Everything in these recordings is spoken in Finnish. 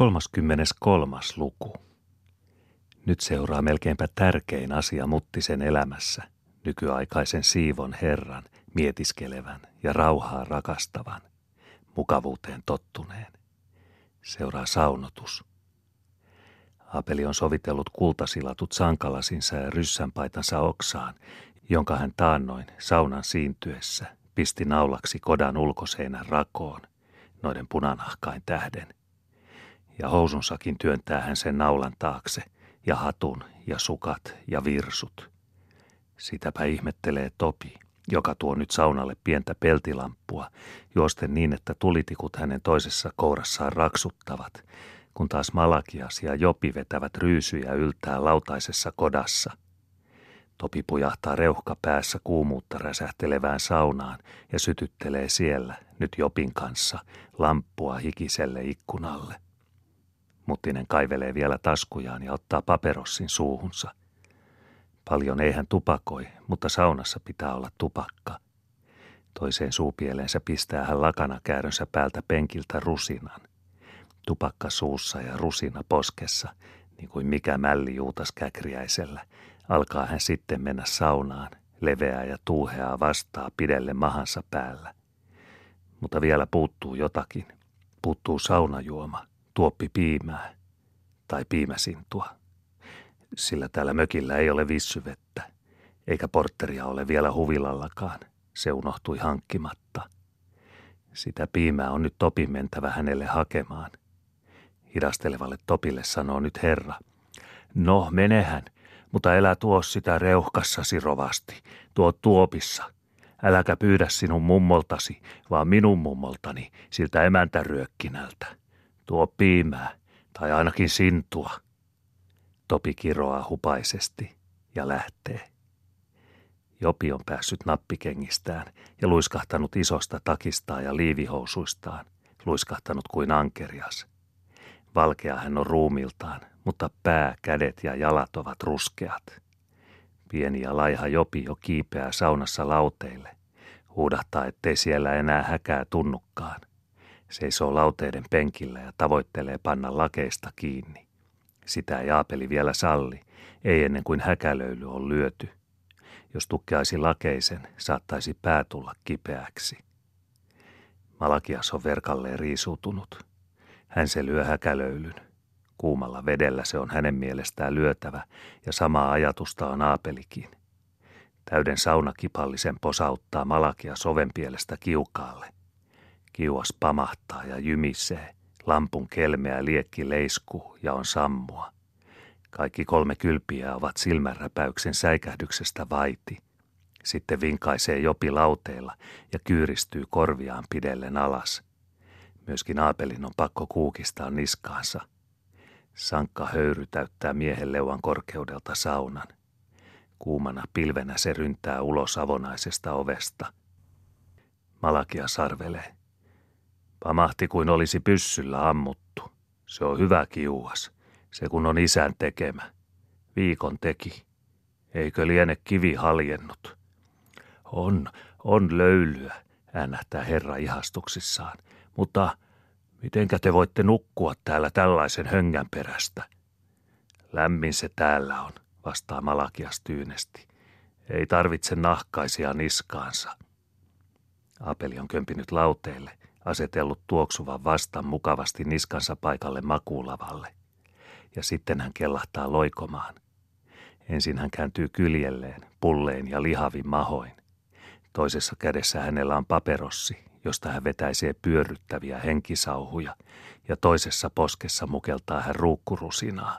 33. luku. Nyt seuraa melkeinpä tärkein asia Muttisen elämässä, nykyaikaisen siivon herran, mietiskelevän ja rauhaa rakastavan, mukavuuteen tottuneen. Seuraa saunotus. Apeli on sovitellut kultasilatut sankalasinsa ja ryssänpaitansa oksaan, jonka hän taannoin saunan siintyessä pisti naulaksi kodan ulkoseinän rakoon, noiden punanahkain tähden – ja housunsakin työntää hän sen naulan taakse, ja hatun, ja sukat, ja virsut. Sitäpä ihmettelee Topi, joka tuo nyt saunalle pientä peltilamppua, juosten niin, että tulitikut hänen toisessa kourassaan raksuttavat, kun taas Malakias ja Jopi vetävät ryysyjä yltää lautaisessa kodassa. Topi pujahtaa reuhka päässä kuumuutta räsähtelevään saunaan ja sytyttelee siellä, nyt Jopin kanssa, lamppua hikiselle ikkunalle. Muttinen kaivelee vielä taskujaan ja ottaa paperossin suuhunsa. Paljon ei hän tupakoi, mutta saunassa pitää olla tupakka. Toiseen suupieleensä pistää hän lakanakäärönsä päältä penkiltä rusinan. Tupakka suussa ja rusina poskessa, niin kuin mikä mälli juutas käkriäisellä, alkaa hän sitten mennä saunaan, leveää ja tuuheaa vastaa pidelle mahansa päällä. Mutta vielä puuttuu jotakin. Puuttuu saunajuoma tuoppi piimää tai piimäsintua, sillä täällä mökillä ei ole vissyvettä, eikä portteria ole vielä huvilallakaan. Se unohtui hankkimatta. Sitä piimää on nyt Topin mentävä hänelle hakemaan. Hidastelevalle Topille sanoo nyt herra. No, menehän, mutta elä tuo sitä reuhkassasi rovasti, tuo tuopissa. Äläkä pyydä sinun mummoltasi, vaan minun mummoltani, siltä emäntäryökkinältä. Tuo piimää, tai ainakin sintua. Topi kiroaa hupaisesti ja lähtee. Jopi on päässyt nappikengistään ja luiskahtanut isosta takistaan ja liivihousuistaan, luiskahtanut kuin ankerias. Valkea hän on ruumiltaan, mutta pää, kädet ja jalat ovat ruskeat. Pieni ja laiha Jopi jo kiipeää saunassa lauteille, huudahtaa, ettei siellä enää häkää tunnukkaan. Seisoo lauteiden penkillä ja tavoittelee panna lakeista kiinni. Sitä ei Aapeli vielä salli, ei ennen kuin häkälöily on lyöty. Jos tukkeaisi lakeisen, saattaisi pää tulla kipeäksi. Malakias on verkalleen riisuutunut. Hän se lyö häkälöylyn. Kuumalla vedellä se on hänen mielestään lyötävä, ja samaa ajatusta on Aapelikin. Täyden saunakipallisen posauttaa Malakia sovenpielestä kiukaalle – Kiuas pamahtaa ja jymisee. Lampun kelmeä liekki leiskuu ja on sammua. Kaikki kolme kylpiä ovat silmänräpäyksen säikähdyksestä vaiti. Sitten vinkaisee jopi lauteilla ja kyyristyy korviaan pidellen alas. Myöskin Aapelin on pakko kuukistaa niskaansa. Sankka höyry täyttää miehen leuan korkeudelta saunan. Kuumana pilvenä se ryntää ulos avonaisesta ovesta. Malakia sarvelee. Pamahti kuin olisi pyssyllä ammuttu. Se on hyvä kiuas. Se kun on isän tekemä. Viikon teki. Eikö liene kivi haljennut? On, on löylyä, äänähtää herra ihastuksissaan. Mutta mitenkä te voitte nukkua täällä tällaisen höngän perästä? Lämmin se täällä on, vastaa Malakias tyynesti. Ei tarvitse nahkaisia niskaansa. Apeli on kömpinyt lauteelle asetellut tuoksuvan vastan mukavasti niskansa paikalle makuulavalle. Ja sitten hän kellahtaa loikomaan. Ensin hän kääntyy kyljelleen, pullein ja lihavin mahoin. Toisessa kädessä hänellä on paperossi, josta hän vetäisee pyörryttäviä henkisauhuja, ja toisessa poskessa mukeltaa hän ruukkurusinaa.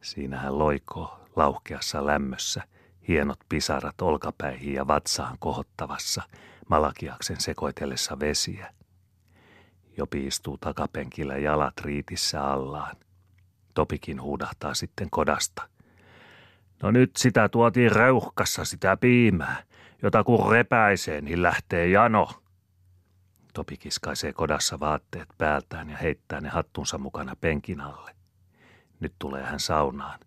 Siinä hän loikoo lauhkeassa lämmössä, hienot pisarat olkapäihin ja vatsaan kohottavassa – Malakiaksen sekoitellessa vesiä. Jopi istuu takapenkillä jalat riitissä allaan. Topikin huudahtaa sitten kodasta. No nyt sitä tuotiin reuhkassa sitä piimää, jota kun repäisee, niin lähtee jano. Topi kiskaisee kodassa vaatteet päältään ja heittää ne hattunsa mukana penkin alle. Nyt tulee hän saunaan.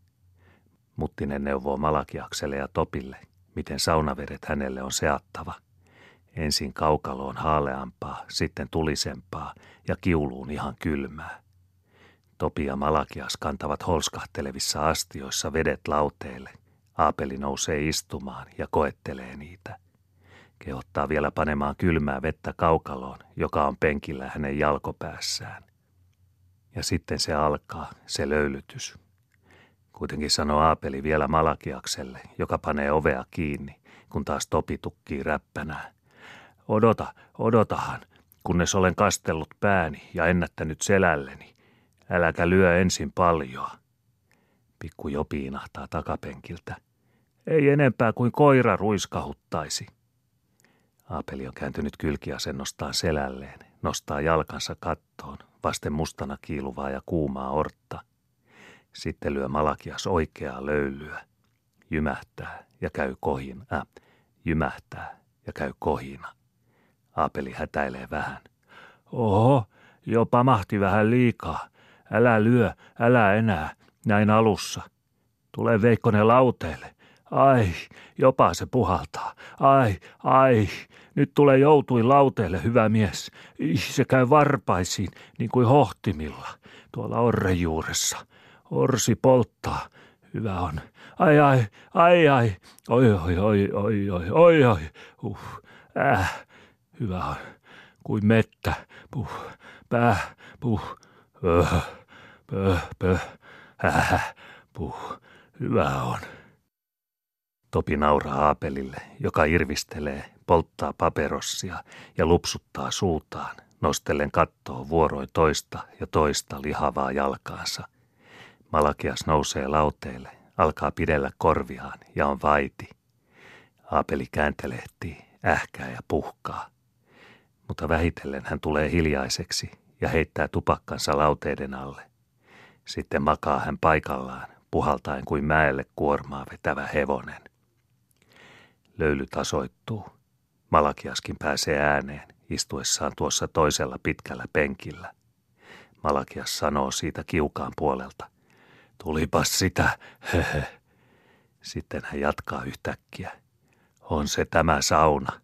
Muttinen neuvoo Malakiakselle ja Topille, miten saunavedet hänelle on seattava – Ensin kaukaloon haaleampaa, sitten tulisempaa ja kiuluun ihan kylmää. Topi ja Malakias kantavat holskahtelevissa astioissa vedet lauteelle. Aapeli nousee istumaan ja koettelee niitä. Kehottaa vielä panemaan kylmää vettä kaukaloon, joka on penkillä hänen jalkopäässään. Ja sitten se alkaa, se löylytys. Kuitenkin sanoo Aapeli vielä Malakiakselle, joka panee ovea kiinni, kun taas Topi tukkii räppänää. Odota, odotahan, kunnes olen kastellut pääni ja ennättänyt selälleni. Äläkä lyö ensin paljoa. Pikku Jopi inahtaa takapenkiltä. Ei enempää kuin koira ruiskahuttaisi. Aapeli on kääntynyt kylkiasennostaan selälleen, nostaa jalkansa kattoon, vasten mustana kiiluvaa ja kuumaa ortta. Sitten lyö Malakias oikeaa löylyä. Jymähtää ja käy kohin, äh, jymähtää ja käy kohina. Aapeli hätäilee vähän. Oho, jo pamahti vähän liikaa. Älä lyö, älä enää, näin alussa. Tule Veikkonen lauteelle. Ai, jopa se puhaltaa. Ai, ai, nyt tulee joutui lauteelle, hyvä mies. Se käy varpaisiin, niin kuin hohtimilla, tuolla orrejuuressa. Orsi polttaa, hyvä on. Ai, ai, ai, ai, oi, oi, oi, oi, oi, oi, oi, uh, äh, hyvä. Kuin mettä, puh, pää, puh, öh, pöh, pöh, äh, puh, hyvä on. Topi nauraa Aapelille, joka irvistelee, polttaa paperossia ja lupsuttaa suutaan, nostellen kattoo vuoroin toista ja toista lihavaa jalkaansa. Malakias nousee lauteelle, alkaa pidellä korviaan ja on vaiti. Aapeli kääntelehtii, ähkää ja puhkaa. Mutta vähitellen hän tulee hiljaiseksi ja heittää tupakkansa lauteiden alle. Sitten makaa hän paikallaan, puhaltaen kuin mäelle kuormaa vetävä hevonen. Löyly tasoittuu. Malakiaskin pääsee ääneen, istuessaan tuossa toisella pitkällä penkillä. Malakias sanoo siitä kiukaan puolelta. Tulipas sitä, hehe. Sitten hän jatkaa yhtäkkiä. On se tämä sauna.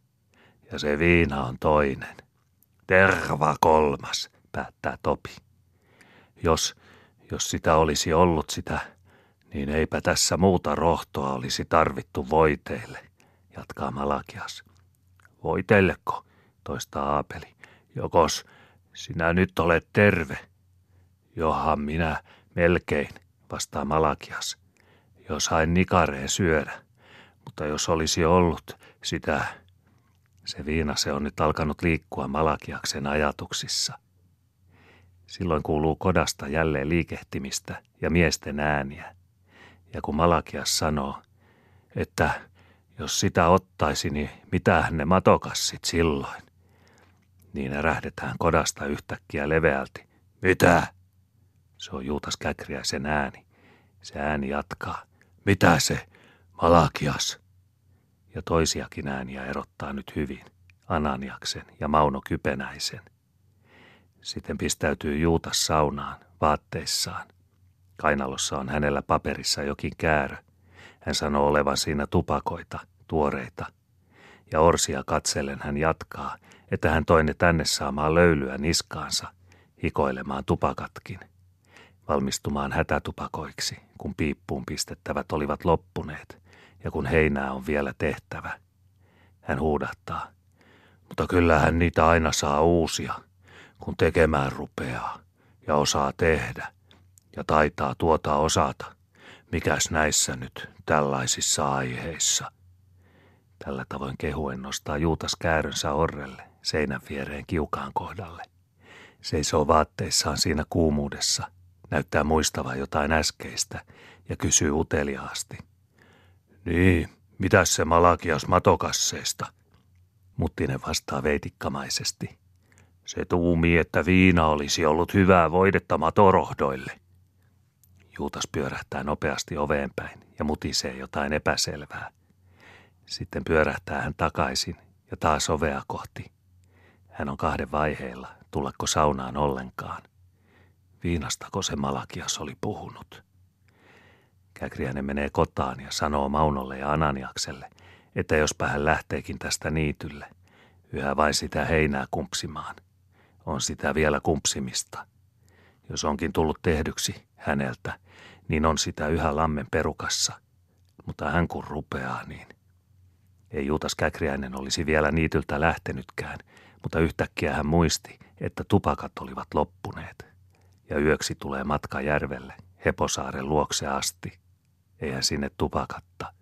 Ja se viina on toinen. Terva kolmas, päättää Topi. Jos, jos sitä olisi ollut sitä, niin eipä tässä muuta rohtoa olisi tarvittu voiteille jatkaa Malakias. Voi tellekko, toistaa Aapeli. Jokos sinä nyt olet terve. Johan minä melkein, vastaa Malakias. Jos hain nikareen syödä, mutta jos olisi ollut sitä, se viina se on nyt alkanut liikkua Malakiaksen ajatuksissa. Silloin kuuluu kodasta jälleen liikehtimistä ja miesten ääniä. Ja kun Malakias sanoo, että jos sitä ottaisi, niin mitähän ne matokassit silloin? Niin ärähdetään kodasta yhtäkkiä leveälti. Mitä? Se on Juutas Käkriäisen ääni. Se ääni jatkaa. Mitä se? Malakias. Ja toisiakin ääniä erottaa nyt hyvin. Ananiaksen ja Mauno Kypenäisen. Sitten pistäytyy Juutas saunaan, vaatteissaan. Kainalossa on hänellä paperissa jokin käärö, hän sanoo olevan siinä tupakoita, tuoreita. Ja Orsia katsellen hän jatkaa, että hän toi ne tänne saamaan löylyä niskaansa, hikoilemaan tupakatkin. Valmistumaan hätätupakoiksi, kun piippuun pistettävät olivat loppuneet ja kun heinää on vielä tehtävä. Hän huudahtaa. Mutta kyllähän niitä aina saa uusia, kun tekemään rupeaa ja osaa tehdä ja taitaa tuota osata. Mikäs näissä nyt tällaisissa aiheissa? Tällä tavoin kehuen nostaa Juutas käärönsä orrelle, seinän viereen kiukaan kohdalle. Seisoo vaatteissaan siinä kuumuudessa, näyttää muistava jotain äskeistä ja kysyy uteliaasti. Niin, mitäs se Malakias matokasseesta? Muttinen vastaa veitikkamaisesti. Se tuumii, että viina olisi ollut hyvää voidetta matorohdoille. Juutas pyörähtää nopeasti oveen päin ja mutisee jotain epäselvää. Sitten pyörähtää hän takaisin ja taas ovea kohti. Hän on kahden vaiheilla, tullako saunaan ollenkaan. Viinastako se Malakias oli puhunut? Käkriäinen menee kotaan ja sanoo Maunolle ja Ananiakselle, että jospa hän lähteekin tästä niitylle, yhä vain sitä heinää kumpsimaan. On sitä vielä kumpsimista – Jos onkin tullut tehdyksi häneltä, niin on sitä yhä lammen perukassa. Mutta hän kun rupeaa, niin... Ei Juutas Käkriäinen olisi vielä niityltä lähtenytkään, mutta yhtäkkiä hän muisti, että tupakat olivat loppuneet. Ja yöksi tulee matka järvelle, Heposaaren luokse asti. Eihän sinne tupakatta.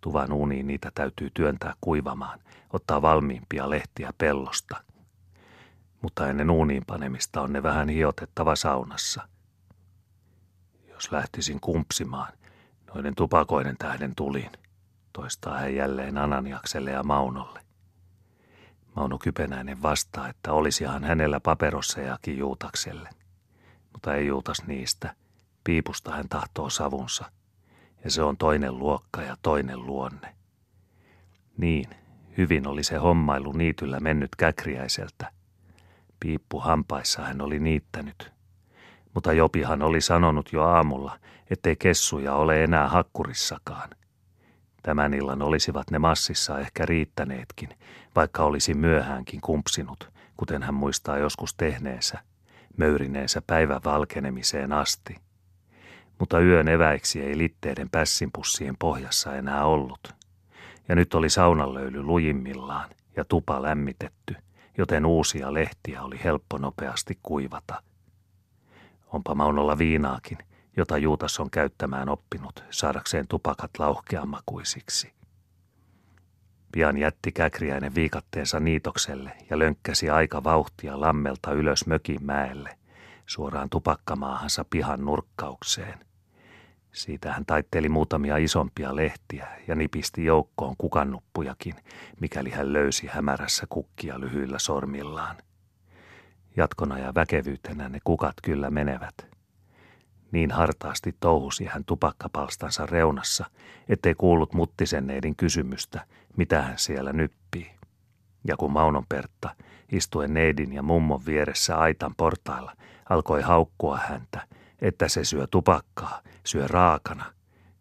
Tuvan uuniin niitä täytyy työntää kuivamaan, ottaa valmiimpia lehtiä pellosta. Mutta ennen uuniin panemista on ne vähän hiotettava saunassa. Jos lähtisin kumpsimaan, noiden tupakoiden tähden tulin, toistaa hän jälleen Ananiakselle ja Maunolle. Mauno Kypenäinen vastaa, että olisihan hänellä paperossejakin Juutakselle. Mutta ei Juutas niistä. Piipusta hän tahtoo savunsa – ja se on toinen luokka ja toinen luonne. Niin, hyvin oli se hommailu niityllä mennyt käkriäiseltä. Piippu hampaissa hän oli niittänyt. Mutta Jopihan oli sanonut jo aamulla, ettei kessuja ole enää hakkurissakaan. Tämän illan olisivat ne massissa ehkä riittäneetkin, vaikka olisi myöhäänkin kumpsinut, kuten hän muistaa joskus tehneensä, möyrineensä päivän valkenemiseen asti – mutta yön eväiksi ei litteiden pässinpussien pohjassa enää ollut. Ja nyt oli saunanlöyly lujimmillaan ja tupa lämmitetty, joten uusia lehtiä oli helppo nopeasti kuivata. Onpa Maunolla viinaakin, jota Juutas on käyttämään oppinut saadakseen tupakat lauhkeamakuisiksi. Pian jätti käkriäinen viikatteensa niitokselle ja lönkkäsi aika vauhtia lammelta ylös mökin mäelle, suoraan tupakkamaahansa pihan nurkkaukseen. Siitä hän taitteli muutamia isompia lehtiä ja nipisti joukkoon kukannuppujakin, mikäli hän löysi hämärässä kukkia lyhyillä sormillaan. Jatkona ja väkevyytenä ne kukat kyllä menevät. Niin hartaasti touhusi hän tupakkapalstansa reunassa, ettei kuullut muttisenneidin kysymystä, mitä hän siellä nyppii. Ja kun Maunon Pertta, istuen neidin ja mummon vieressä aitan portailla, alkoi haukkua häntä – että se syö tupakkaa, syö raakana,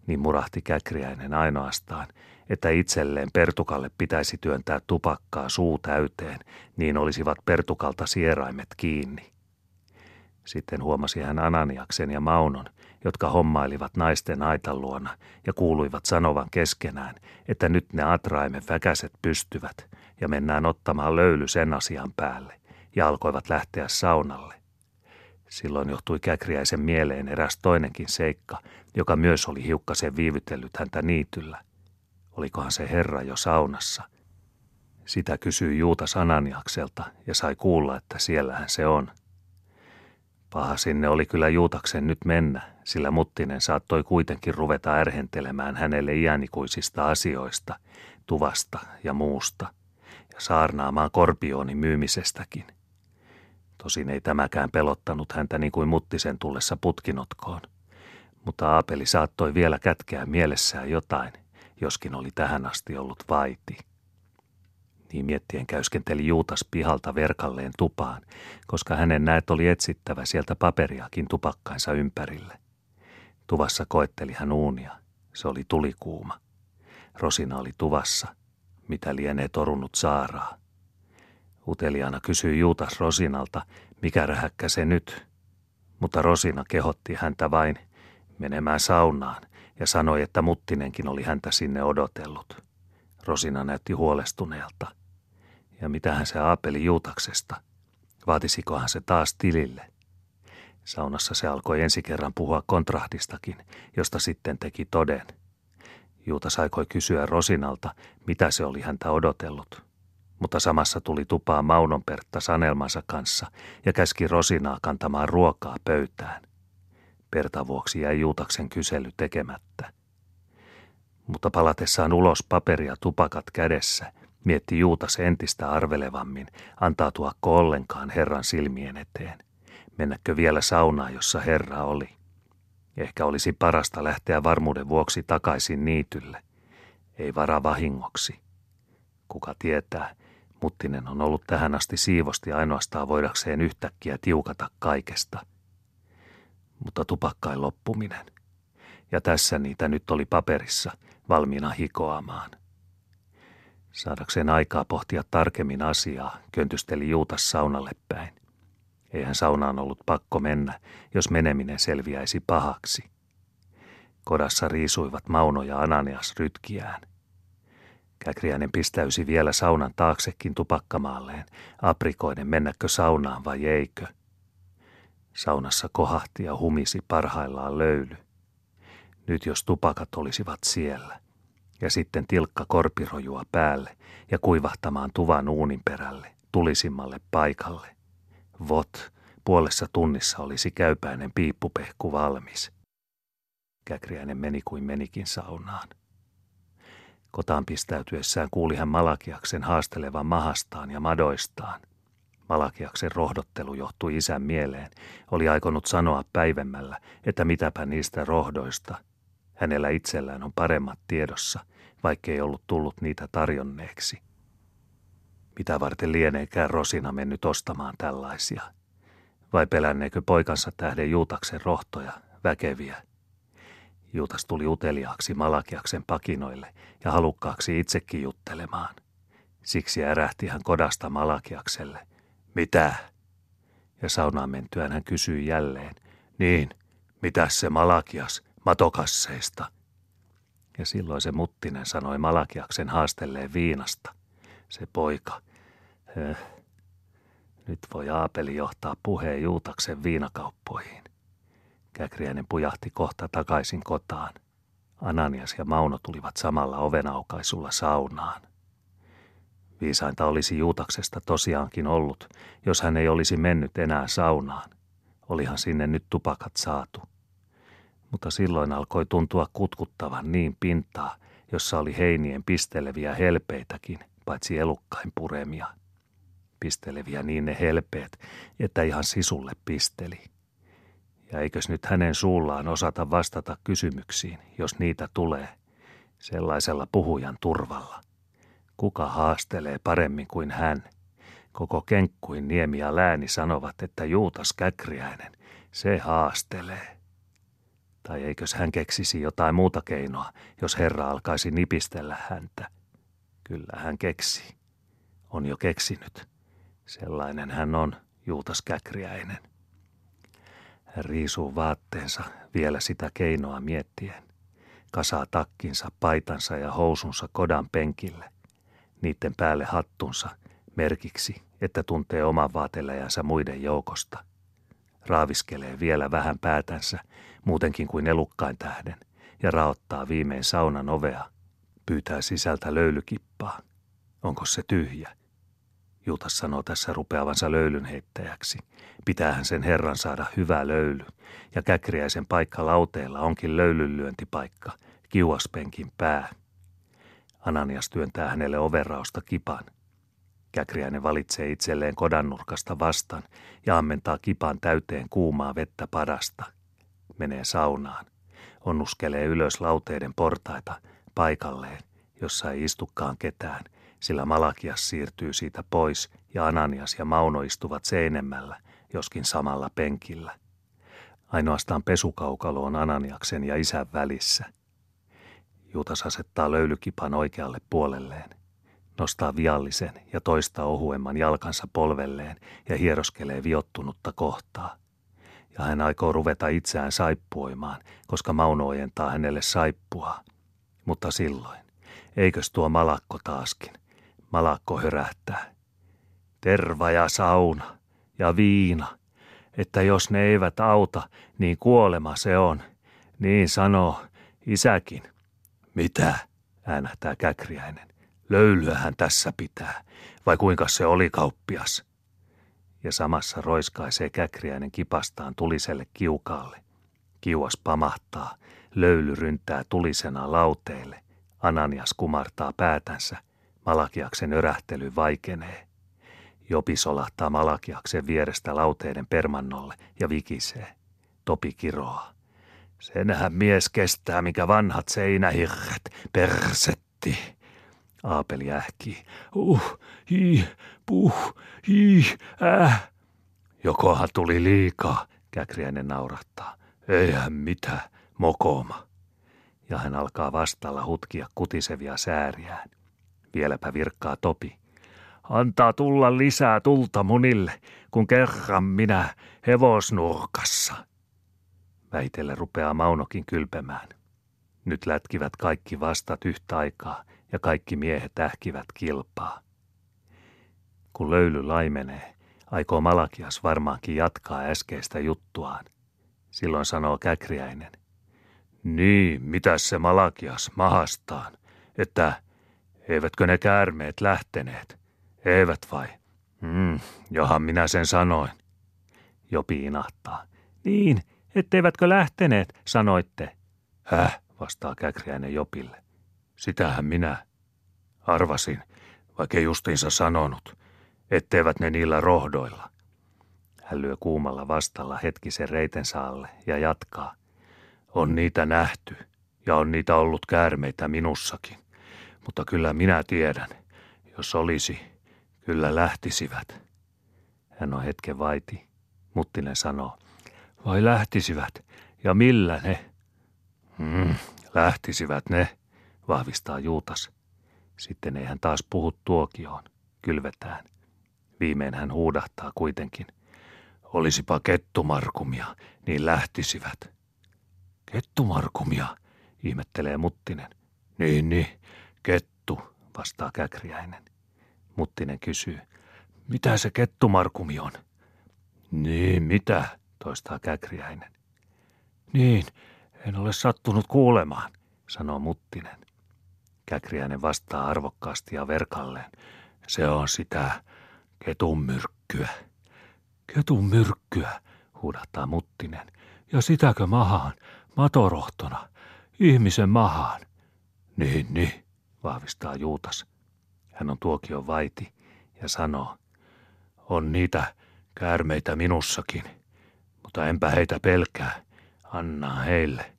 niin murahti käkriäinen ainoastaan, että itselleen Pertukalle pitäisi työntää tupakkaa suu täyteen, niin olisivat Pertukalta sieraimet kiinni. Sitten huomasi hän Ananiaksen ja Maunon, jotka hommailivat naisten aitan luona ja kuuluivat sanovan keskenään, että nyt ne atraimen väkäset pystyvät ja mennään ottamaan löyly sen asian päälle, ja alkoivat lähteä saunalle. Silloin johtui Käkriäisen mieleen eräs toinenkin seikka, joka myös oli hiukkasen viivytellyt häntä niityllä. Olikohan se herra jo saunassa? Sitä kysyi Juutas Ananiakselta ja sai kuulla, että siellähän se on. Paha sinne oli kyllä Juutaksen nyt mennä, sillä Muttinen saattoi kuitenkin ruveta ärhentelemään hänelle iänikuisista asioista, tuvasta ja muusta, ja saarnaamaan korpioonin myymisestäkin. Tosin ei tämäkään pelottanut häntä niin kuin muttisen tullessa putkinotkoon. Mutta Aapeli saattoi vielä kätkeä mielessään jotain, joskin oli tähän asti ollut vaiti. Niin miettien käyskenteli Juutas pihalta verkalleen tupaan, koska hänen näet oli etsittävä sieltä paperiakin tupakkainsa ympärille. Tuvassa koetteli hän uunia. Se oli tulikuuma. Rosina oli tuvassa. Mitä lienee torunut saaraa. Uteliaana kysyi Juutas Rosinalta, mikä rähäkkä se nyt. Mutta Rosina kehotti häntä vain menemään saunaan ja sanoi, että Muttinenkin oli häntä sinne odotellut. Rosina näytti huolestuneelta. Ja mitähän se aapeli Juutaksesta? Vaatisikohan se taas tilille? Saunassa se alkoi ensi kerran puhua kontrahdistakin, josta sitten teki toden. Juutas aikoi kysyä Rosinalta, mitä se oli häntä odotellut mutta samassa tuli tupaan Maunon Pertta Sanelmansa kanssa ja käski Rosinaa kantamaan ruokaa pöytään. Perta vuoksi jäi Juutaksen kysely tekemättä. Mutta palatessaan ulos paperia tupakat kädessä, mietti Juutas entistä arvelevammin, antautuako ollenkaan Herran silmien eteen. Mennäkö vielä saunaan, jossa Herra oli? Ehkä olisi parasta lähteä varmuuden vuoksi takaisin niitylle. Ei vara vahingoksi. Kuka tietää, Muttinen on ollut tähän asti siivosti ainoastaan voidakseen yhtäkkiä tiukata kaikesta. Mutta tupakkain loppuminen. Ja tässä niitä nyt oli paperissa, valmiina hikoamaan. Saadakseen aikaa pohtia tarkemmin asiaa, köntysteli Juutas saunalle päin. Eihän saunaan ollut pakko mennä, jos meneminen selviäisi pahaksi. Kodassa riisuivat Mauno ja Ananias rytkiään. Käkriäinen pistäysi vielä saunan taaksekin tupakkamaalleen, aprikoiden mennäkö saunaan vai eikö. Saunassa kohahti ja humisi parhaillaan löyly. Nyt jos tupakat olisivat siellä. Ja sitten tilkka korpirojua päälle ja kuivahtamaan tuvan uunin perälle, tulisimmalle paikalle. Vot, puolessa tunnissa olisi käypäinen piippupehku valmis. Käkriäinen meni kuin menikin saunaan. Kotaan pistäytyessään kuuli hän Malakiaksen haastelevan mahastaan ja madoistaan. Malakiaksen rohdottelu johtui isän mieleen. Oli aikonut sanoa päivemmällä, että mitäpä niistä rohdoista. Hänellä itsellään on paremmat tiedossa, vaikkei ollut tullut niitä tarjonneeksi. Mitä varten lieneekään Rosina mennyt ostamaan tällaisia? Vai pelänneekö poikansa tähden Juutaksen rohtoja, väkeviä, Juutas tuli uteliaaksi Malakiaksen pakinoille ja halukkaaksi itsekin juttelemaan. Siksi ärähti hän kodasta Malakiakselle. Mitä? Ja saunaan mentyään hän kysyi jälleen. Niin, mitä se Malakias matokasseista? Ja silloin se muttinen sanoi Malakiaksen haastelleen viinasta. Se poika. Höh. Nyt voi Aapeli johtaa puheen Juutaksen viinakauppoihin. Käkriäinen pujahti kohta takaisin kotaan. Ananias ja Mauno tulivat samalla ovenaukaisulla saunaan. Viisainta olisi Juutaksesta tosiaankin ollut, jos hän ei olisi mennyt enää saunaan. Olihan sinne nyt tupakat saatu. Mutta silloin alkoi tuntua kutkuttavan niin pintaa, jossa oli heinien pisteleviä helpeitäkin, paitsi elukkain puremia. Pisteleviä niin ne helpeet, että ihan sisulle pisteli – ja eikös nyt hänen suullaan osata vastata kysymyksiin, jos niitä tulee, sellaisella puhujan turvalla. Kuka haastelee paremmin kuin hän? Koko kenkkuin niemi ja lääni sanovat, että Juutas Käkriäinen, se haastelee. Tai eikös hän keksisi jotain muuta keinoa, jos Herra alkaisi nipistellä häntä? Kyllä hän keksi. On jo keksinyt. Sellainen hän on, Juutas Käkriäinen. Riisuu vaatteensa vielä sitä keinoa miettien. Kasaa takkinsa, paitansa ja housunsa kodan penkille. Niiden päälle hattunsa, merkiksi, että tuntee oman vaateläjänsä muiden joukosta. Raaviskelee vielä vähän päätänsä, muutenkin kuin elukkain tähden, ja raottaa viimein saunan ovea. Pyytää sisältä löylykippaa. Onko se tyhjä? Juutas sanoo tässä rupeavansa löylynheittäjäksi. Pitäähän sen herran saada hyvä löyly, ja käkriäisen paikka lauteella onkin löylynlyöntipaikka, kiuaspenkin pää. Ananias työntää hänelle overausta kipan. Käkriäinen valitsee itselleen kodannurkasta vastaan ja ammentaa kipan täyteen kuumaa vettä padasta. Menee saunaan. Onnuskelee ylös lauteiden portaita paikalleen, jossa ei istukaan ketään – sillä Malakias siirtyy siitä pois ja Ananias ja Mauno istuvat seinemmällä, joskin samalla penkillä. Ainoastaan pesukaukalo on Ananiaksen ja isän välissä. Juutas asettaa löylykipan oikealle puolelleen, nostaa viallisen ja toista ohuemman jalkansa polvelleen ja hieroskelee viottunutta kohtaa. Ja hän aikoo ruveta itseään saippuoimaan, koska Mauno ojentaa hänelle saippua. Mutta silloin, eikös tuo malakko taaskin – Malakko hörähtää. Terva ja sauna ja viina, että jos ne eivät auta, niin kuolema se on. Niin sanoo isäkin. Mitä? äänähtää käkriäinen. Löylyähän tässä pitää, vai kuinka se oli kauppias? Ja samassa roiskaisee käkriäinen kipastaan tuliselle kiukaalle. Kiuas pamahtaa, löyly ryntää tulisena lauteelle. Ananias kumartaa päätänsä Malakiaksen örähtely vaikenee. Jopi solahtaa Malakiaksen vierestä lauteiden permannolle ja vikisee. Topi kiroaa. Senhän mies kestää, mikä vanhat seinähirret, persetti. Aapeli ähkii. Uh, hi, puh, hi, äh. Jokohan tuli liikaa, Käkriäinen naurahtaa. Eihän mitä, mokoma. Ja hän alkaa vastalla hutkia kutisevia sääriään. Vieläpä virkkaa Topi. Antaa tulla lisää tulta munille, kun kerran minä hevosnurkassa. Väitelle rupeaa Maunokin kylpemään. Nyt lätkivät kaikki vastat yhtä aikaa ja kaikki miehet ähkivät kilpaa. Kun löyly laimenee, aikoo Malakias varmaankin jatkaa äskeistä juttuaan. Silloin sanoo Käkriäinen. Niin, mitä se Malakias mahastaan, että eivätkö ne käärmeet lähteneet? Eivät vai? Hmm, johan minä sen sanoin. Jopi inahtaa. Niin, etteivätkö lähteneet, sanoitte. Häh, vastaa Käkriäinen Jopille. Sitähän minä arvasin, vaikka justiinsa sanonut, etteivät ne niillä rohdoilla. Hän lyö kuumalla vastalla hetkisen reitensä alle ja jatkaa. On niitä nähty ja on niitä ollut käärmeitä minussakin. Mutta kyllä minä tiedän, jos olisi, kyllä lähtisivät. Hän on hetken vaiti. Muttinen sanoo, vai lähtisivät, ja millä ne? Hmm, lähtisivät ne, vahvistaa Juutas. Sitten ei hän taas puhu tuokioon, kylvetään. Viimein hän huudahtaa kuitenkin. Olisipa kettumarkumia, niin lähtisivät. Kettumarkumia, ihmettelee Muttinen. Niin, niin, kettu, vastaa Käkriäinen. Muttinen kysyy, mitä se kettumarkumi on? Niin, mitä, toistaa Käkriäinen. Niin, en ole sattunut kuulemaan, sanoo Muttinen. Käkriäinen vastaa arvokkaasti ja verkalleen. Se on sitä ketun myrkkyä. Ketun myrkkyä, huudahtaa Muttinen. Ja sitäkö mahaan, matorohtona, ihmisen mahaan? Niin, niin, vahvistaa Juutas. Hän on tuokion vaiti ja sanoo, on niitä käärmeitä minussakin, mutta enpä heitä pelkää, anna heille,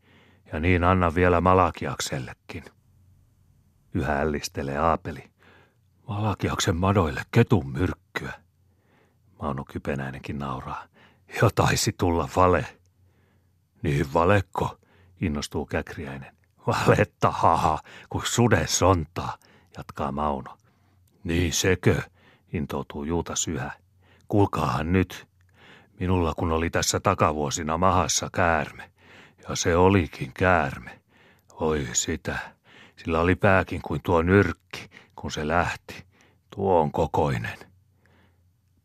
ja niin anna vielä Malakiaksellekin. Yhä ällistelee Aapeli. Malakiaksen madoille ketun myrkkyä. Mauno Kypenäinenkin nauraa. Ja taisi tulla vale. Niin valekko, innostuu Käkriäinen. Valetta, haha, kuin sude sontaa, jatkaa Mauno. Niin sekö, intoutuu Juutas yhä. Kuulkaahan nyt. Minulla kun oli tässä takavuosina mahassa käärme. Ja se olikin käärme. Oi sitä. Sillä oli pääkin kuin tuo nyrkki, kun se lähti. Tuo on kokoinen.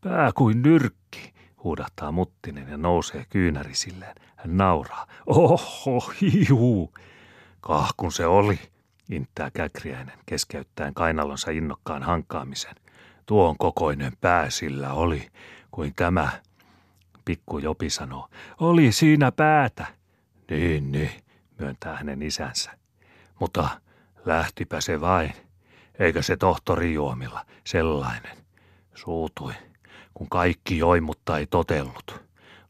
Pää kuin nyrkki, huudahtaa Muttinen ja nousee kyynärisilleen. Hän nauraa. Oho, hiu. Kahkun se oli, inttää Käkriäinen keskeyttäen kainalonsa innokkaan hankkaamisen. Tuon kokoinen pää sillä oli, kuin tämä. Pikku Jopi sanoo, oli siinä päätä. Niin, niin, myöntää hänen isänsä. Mutta lähtipä se vain, eikä se tohtori juomilla sellainen. Suutui, kun kaikki joi, mutta ei totellut.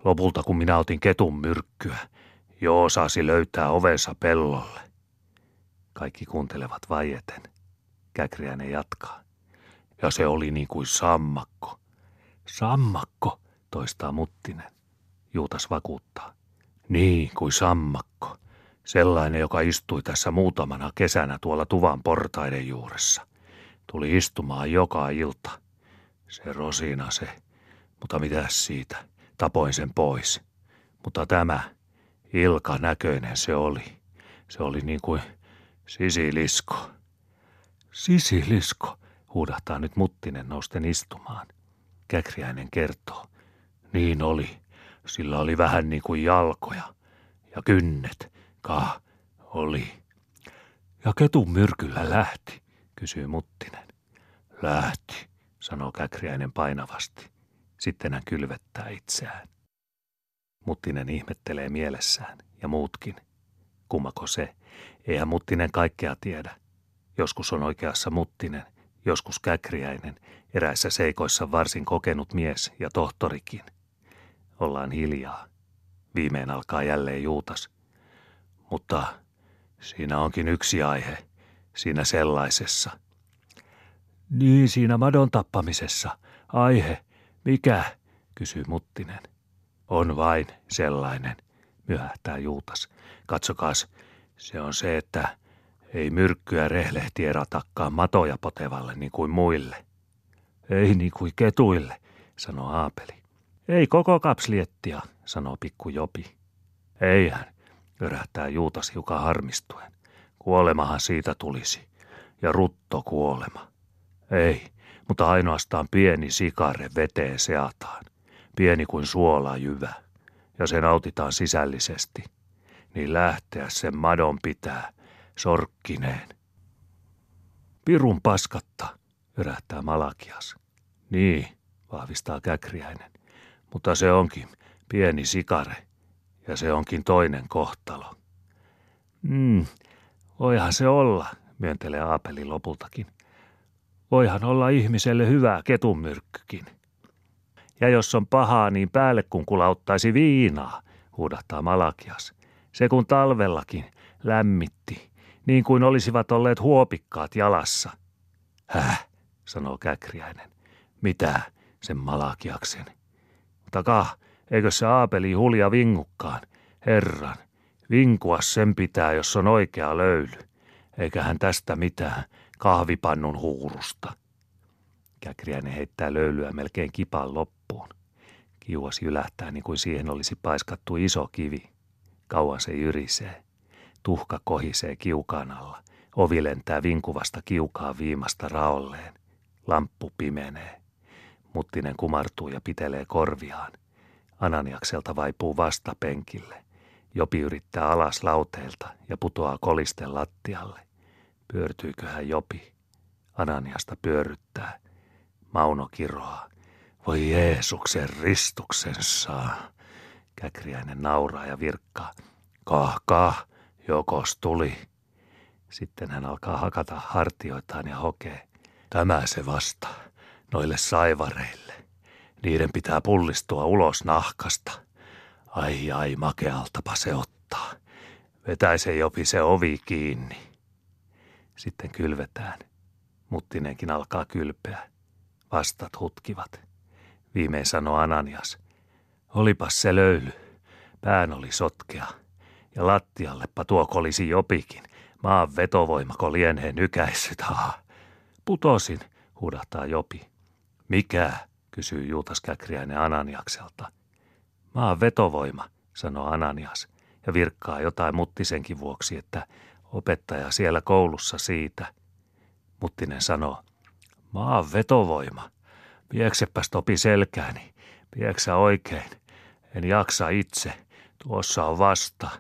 Lopulta, kun minä otin ketun myrkkyä, jo osasi löytää ovensa pellolle. Kaikki kuuntelevat vaieten. Käkriäinen jatkaa. Ja se oli niin kuin sammakko. Sammakko, toistaa Muttinen. Juutas vakuuttaa. Niin kuin sammakko. Sellainen, joka istui tässä muutamana kesänä tuolla tuvan portaiden juuressa. Tuli istumaan joka ilta. Se rosina se. Mutta mitäs siitä? Tapoin sen pois. Mutta tämä, Ilka näköinen se oli. Se oli niin kuin sisilisko. Sisilisko, huudahtaa nyt Muttinen nousten istumaan. Käkriäinen kertoo. Niin oli. Sillä oli vähän niin kuin jalkoja. Ja kynnet. Ka, oli. Ja ketun myrkyllä lähti, kysyy Muttinen. Lähti, sanoo Käkriäinen painavasti. Sitten hän kylvettää itseään. Muttinen ihmettelee mielessään ja muutkin. Kummako se? Eihän Muttinen kaikkea tiedä. Joskus on oikeassa Muttinen, joskus Käkriäinen, eräissä seikoissa varsin kokenut mies ja tohtorikin. Ollaan hiljaa. Viimein alkaa jälleen Juutas. Mutta siinä onkin yksi aihe, siinä sellaisessa. Niin siinä madon tappamisessa. Aihe, mikä, kysyy Muttinen. On vain sellainen, myöhähtää Juutas. Katsokaas, se on se, että ei myrkkyä rehlehti eratakaan matoja potevalle niin kuin muille. Ei niin kuin ketuille, sanoo Aapeli. Ei koko kapsliettia, sanoo pikku Jopi. Eihän, örähtää Juutas hiukan harmistuen. Kuolemahan siitä tulisi. Ja rutto kuolema. Ei, mutta ainoastaan pieni sikare veteen seataan. Pieni kuin suolajyvä. Ja se nautitaan sisällisesti. Niin lähteä sen madon pitää, sorkkineen. Pirun paskatta, yrähtää Malakias. Niin, vahvistaa Käkriäinen. Mutta se onkin pieni sikare, ja se onkin toinen kohtalo. Mm, voihan se olla, myöntelee Aapeli lopultakin. Voihan olla ihmiselle hyvä ketunmyrkkykin. Ja jos on pahaa, niin päälle kun kulauttaisi viinaa, huudahtaa Malakias. Se kun talvellakin lämmitti, niin kuin olisivat olleet huopikkaat jalassa. Häh, sanoo Käkriäinen. Mitä, sen Malakiaksen? Takaa, eikö se Aapeli hulja vingukkaan? Herran, vinkua sen pitää, jos on oikea löyly. Eikä hän tästä mitään kahvipannun huurusta. Käkriäinen heittää löylyä melkein kipan loppuun. Kiuas jylähtää niin kuin siihen olisi paiskattu iso kivi. Kauan se jyrisee. Tuhka kohisee kiukaan alla. Ovi lentää vinkuvasta kiukaa viimasta raolleen. Lamppu pimenee. Muttinen kumartuu ja pitelee korviaan. Ananiakselta vaipuu vasta penkille. Jopi yrittää alas lauteelta ja putoaa kolisten lattialle. Pyörtyykö hän Jopi? Ananiasta pyörryttää. Mauno kiroaa. Voi Jeesuksen ristuksen saa. Käkriäinen nauraa ja virkkaa. Kah, kah, jokos tuli. Sitten hän alkaa hakata hartioitaan ja hokee. Tämä se vasta, noille saivareille. Niiden pitää pullistua ulos nahkasta. Ai ai, makealtapa se ottaa. Vetäise jopi se ovi kiinni. Sitten kylvetään. Muttinenkin alkaa kylpeä. Vastat hutkivat. Viimein sanoi Ananias. Olipas se löyly. Pään oli sotkea. Ja lattiallepa tuo kolisi jopikin. Maan vetovoimako lienee nykäissyt. Ha. Putosin, huudahtaa Jopi. Mikä? kysyy Juutas Käkriäinen Ananiakselta. Maan vetovoima, sanoo Ananias ja virkkaa jotain Muttisenkin vuoksi, että opettaja siellä koulussa siitä. Muttinen sanoo, maan vetovoima. Pieksepäs topi selkääni, pieksä oikein. En jaksa itse, tuossa on vasta.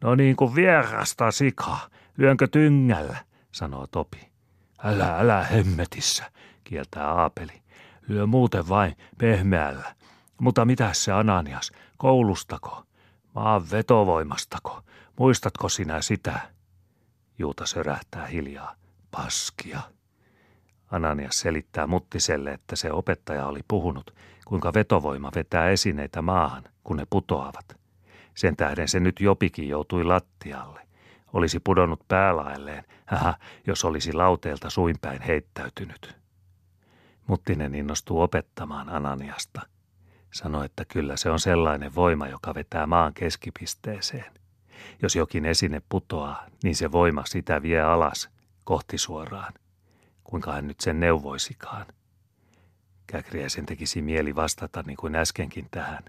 No niin kuin vierasta sikaa, lyönkö tyngällä, sanoo Topi. Älä, älä hemmetissä, kieltää Aapeli. Lyö muuten vain pehmeällä. Mutta mitä se Ananias, koulustako? Maan vetovoimastako? Muistatko sinä sitä? Juuta sörähtää hiljaa. Paskia. Ananias selittää Muttiselle, että se opettaja oli puhunut, kuinka vetovoima vetää esineitä maahan, kun ne putoavat. Sen tähden se nyt jopikin joutui lattialle. Olisi pudonnut päälaelleen, hähä, jos olisi lauteelta suinpäin heittäytynyt. Muttinen innostuu opettamaan Ananiasta. Sanoi, että kyllä se on sellainen voima, joka vetää maan keskipisteeseen. Jos jokin esine putoaa, niin se voima sitä vie alas, kohti suoraan. Kuinka hän nyt sen neuvoisikaan. Käkriäisen tekisi mieli vastata niin kuin äskenkin tähän.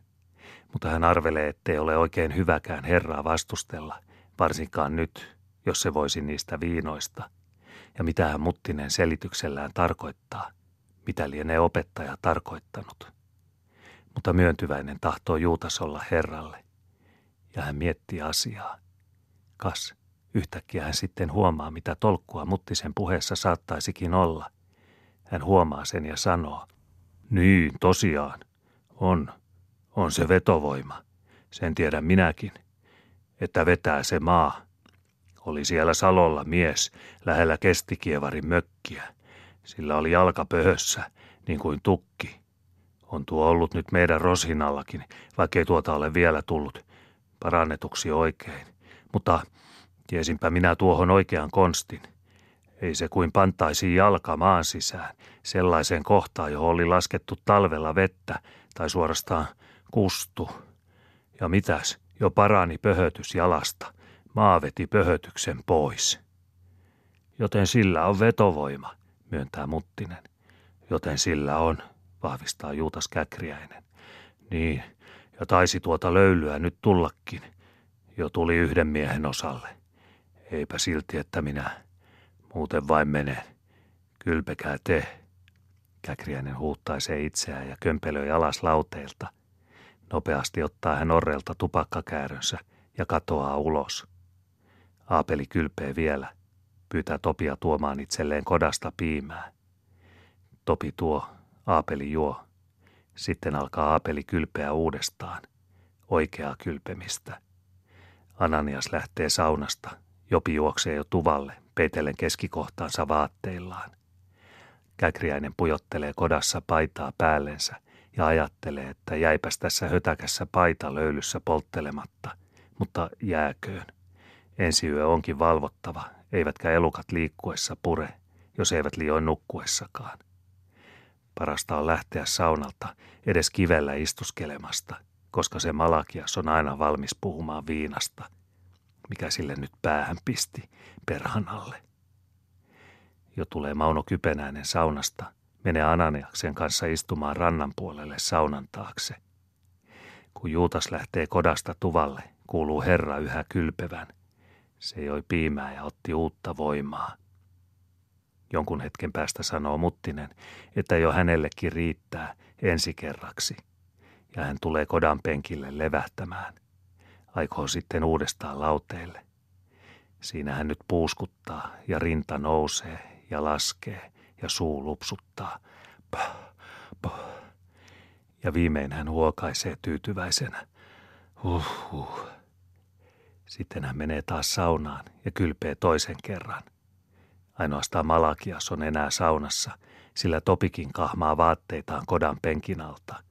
Mutta hän arvelee, ettei ole oikein hyväkään Herraa vastustella, varsinkaan nyt, jos se voisi niistä viinoista. Ja mitä hän Muttinen selityksellään tarkoittaa – mitä lienee opettaja tarkoittanut. Mutta myöntyväinen tahtoo Juutas olla Herralle. Ja hän miettii asiaa. Kas, yhtäkkiä hän sitten huomaa, mitä tolkkua Muttisen puheessa saattaisikin olla. Hän huomaa sen ja sanoo, niin tosiaan, on, on se vetovoima. Sen tiedän minäkin, että vetää se maa. Oli siellä Salolla mies lähellä Kestikievarin mökkiä – sillä oli jalka pöhössä, niin kuin tukki. On tuo ollut nyt meidän Rosinallakin, vaikkei tuota ole vielä tullut parannetuksi oikein. Mutta tiesinpä minä tuohon oikean konstin. Ei se kuin pantaisi jalka maan sisään, sellaiseen kohtaan, johon oli laskettu talvella vettä tai suorastaan kustu. Ja mitäs, jo parani pöhötys jalasta. Maa veti pöhötyksen pois. Joten sillä on vetovoima – myöntää Muttinen. Joten sillä on, vahvistaa Juutas Käkriäinen. Niin, ja taisi tuota löylyä nyt tullakin. Jo tuli yhden miehen osalle. Eipä silti, että minä muuten vain menen. Kylpekää te. Käkriäinen huuttaisee itseään ja kömpelöi alas lauteilta. Nopeasti ottaa hän orrelta tupakkakäärönsä ja katoaa ulos. Aapeli kylpee vielä. Pyytää Topia tuomaan itselleen kodasta piimää. Topi tuo, Aapeli juo. Sitten alkaa Aapeli kylpeä uudestaan. Oikeaa kylpemistä. Ananias lähtee saunasta. Jopi juoksee jo tuvalle, peitellen keskikohtaansa vaatteillaan. Käkriäinen pujottelee kodassa paitaa päällensä ja ajattelee, että jäipäs tässä hötäkässä paita löylyssä polttelematta, mutta jääköön. Ensi yö onkin valvottava, eivätkä elukat liikkuessa pure, jos eivät liioin nukkuessakaan. Parasta on lähteä saunalta edes kivellä istuskelemasta, koska se malakias on aina valmis puhumaan viinasta, mikä sille nyt päähän pisti perhanalle. Jo tulee Mauno Kypenäinen saunasta, menee Ananiaksen kanssa istumaan rannan puolelle saunan taakse. Kun Juutas lähtee kodasta tuvalle, kuuluu Herra yhä kylpevän. Se joi piimää ja otti uutta voimaa. Jonkun hetken päästä sanoo Muttinen, että jo hänellekin riittää ensi kerraksi. Ja hän tulee kodan penkille levähtämään. Aikoo sitten uudestaan lauteille. Siinä hän nyt puuskuttaa ja rinta nousee ja laskee ja suu lupsuttaa. Pah, pah. Ja viimein hän huokaisee tyytyväisenä. Uhuh. Sitten hän menee taas saunaan ja kylpee toisen kerran. Ainoastaan Malakias on enää saunassa, sillä Topikin kahmaa vaatteitaan kodan penkin alta.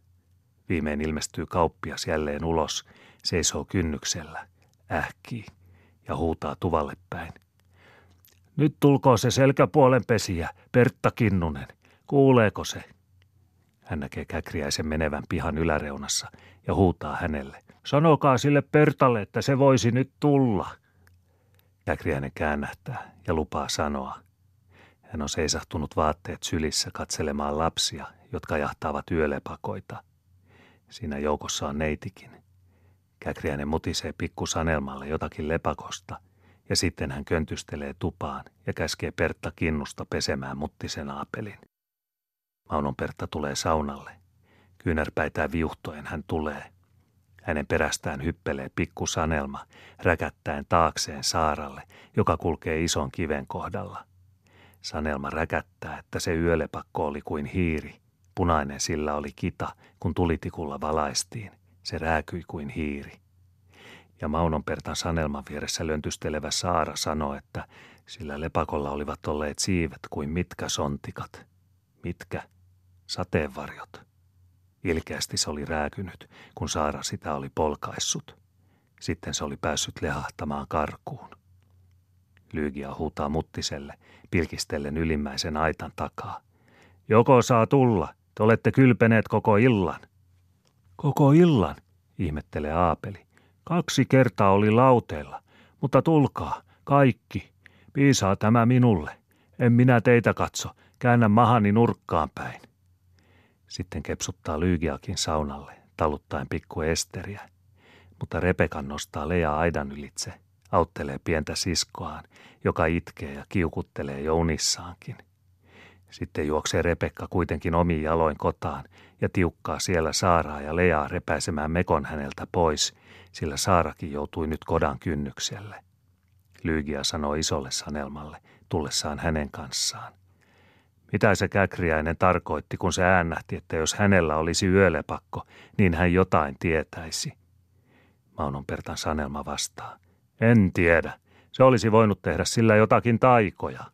Viimein ilmestyy kauppias jälleen ulos, seisoo kynnyksellä, ähkii ja huutaa tuvalle päin. Nyt tulkoo se selkäpuolen pesiä, Pertta Kinnunen. Kuuleeko se? Hän näkee Käkriäisen menevän pihan yläreunassa ja huutaa hänelle. Sanokaa sille Pertalle, että se voisi nyt tulla. Käkriäinen käännähtää ja lupaa sanoa. Hän on seisahtunut vaatteet sylissä katselemaan lapsia, jotka jahtaavat yölepakoita. Siinä joukossa on neitikin. Käkriäinen mutisee pikku Sanelmalle jotakin lepakosta ja sitten hän köntystelee tupaan ja käskee Pertta Kinnusta pesemään muttisen aapelin. Maunon Pertta tulee saunalle. Kyynärpäitään viuhtoen hän tulee – hänen perästään hyppelee pikku Sanelma, räkättäen taakseen Saaralle, joka kulkee ison kiven kohdalla. Sanelma räkättää, että se yölepakko oli kuin hiiri. Punainen sillä oli kita, kun tulitikulla valaistiin. Se rääkyi kuin hiiri. Ja Maunonpertan Sanelman vieressä löntystelevä Saara sanoi, että sillä lepakolla olivat olleet siivet kuin mitkä sontikat. Mitkä? Sateenvarjot. Ilkeästi se oli rääkynyt, kun Saara sitä oli polkaissut. Sitten se oli päässyt lehahtamaan karkuun. Lyygia huutaa muttiselle, pilkistellen ylimmäisen aitan takaa. Joko saa tulla, te olette kylpeneet koko illan. Koko illan, ihmettelee Aapeli. Kaksi kertaa oli lauteella, mutta tulkaa, kaikki. Piisaa tämä minulle. En minä teitä katso, käännän mahani nurkkaan päin. Sitten kepsuttaa Lyygiakin saunalle, taluttaen pikku Esteriä. Mutta Repekan nostaa Lea aidan ylitse, auttelee pientä siskoaan, joka itkee ja kiukuttelee jo unissaankin. Sitten juoksee Rebekka kuitenkin omiin jaloin kotaan ja tiukkaa siellä Saaraa ja Leaa repäisemään mekon häneltä pois, sillä Saarakin joutui nyt kodan kynnykselle. Lyygia sanoi isolle Sanelmalle, tullessaan hänen kanssaan. Mitä se käkriäinen tarkoitti, kun se äännähti, että jos hänellä olisi yölepakko, niin hän jotain tietäisi. Maunon Pertan sanelma vastaa. En tiedä. Se olisi voinut tehdä sillä jotakin taikoja.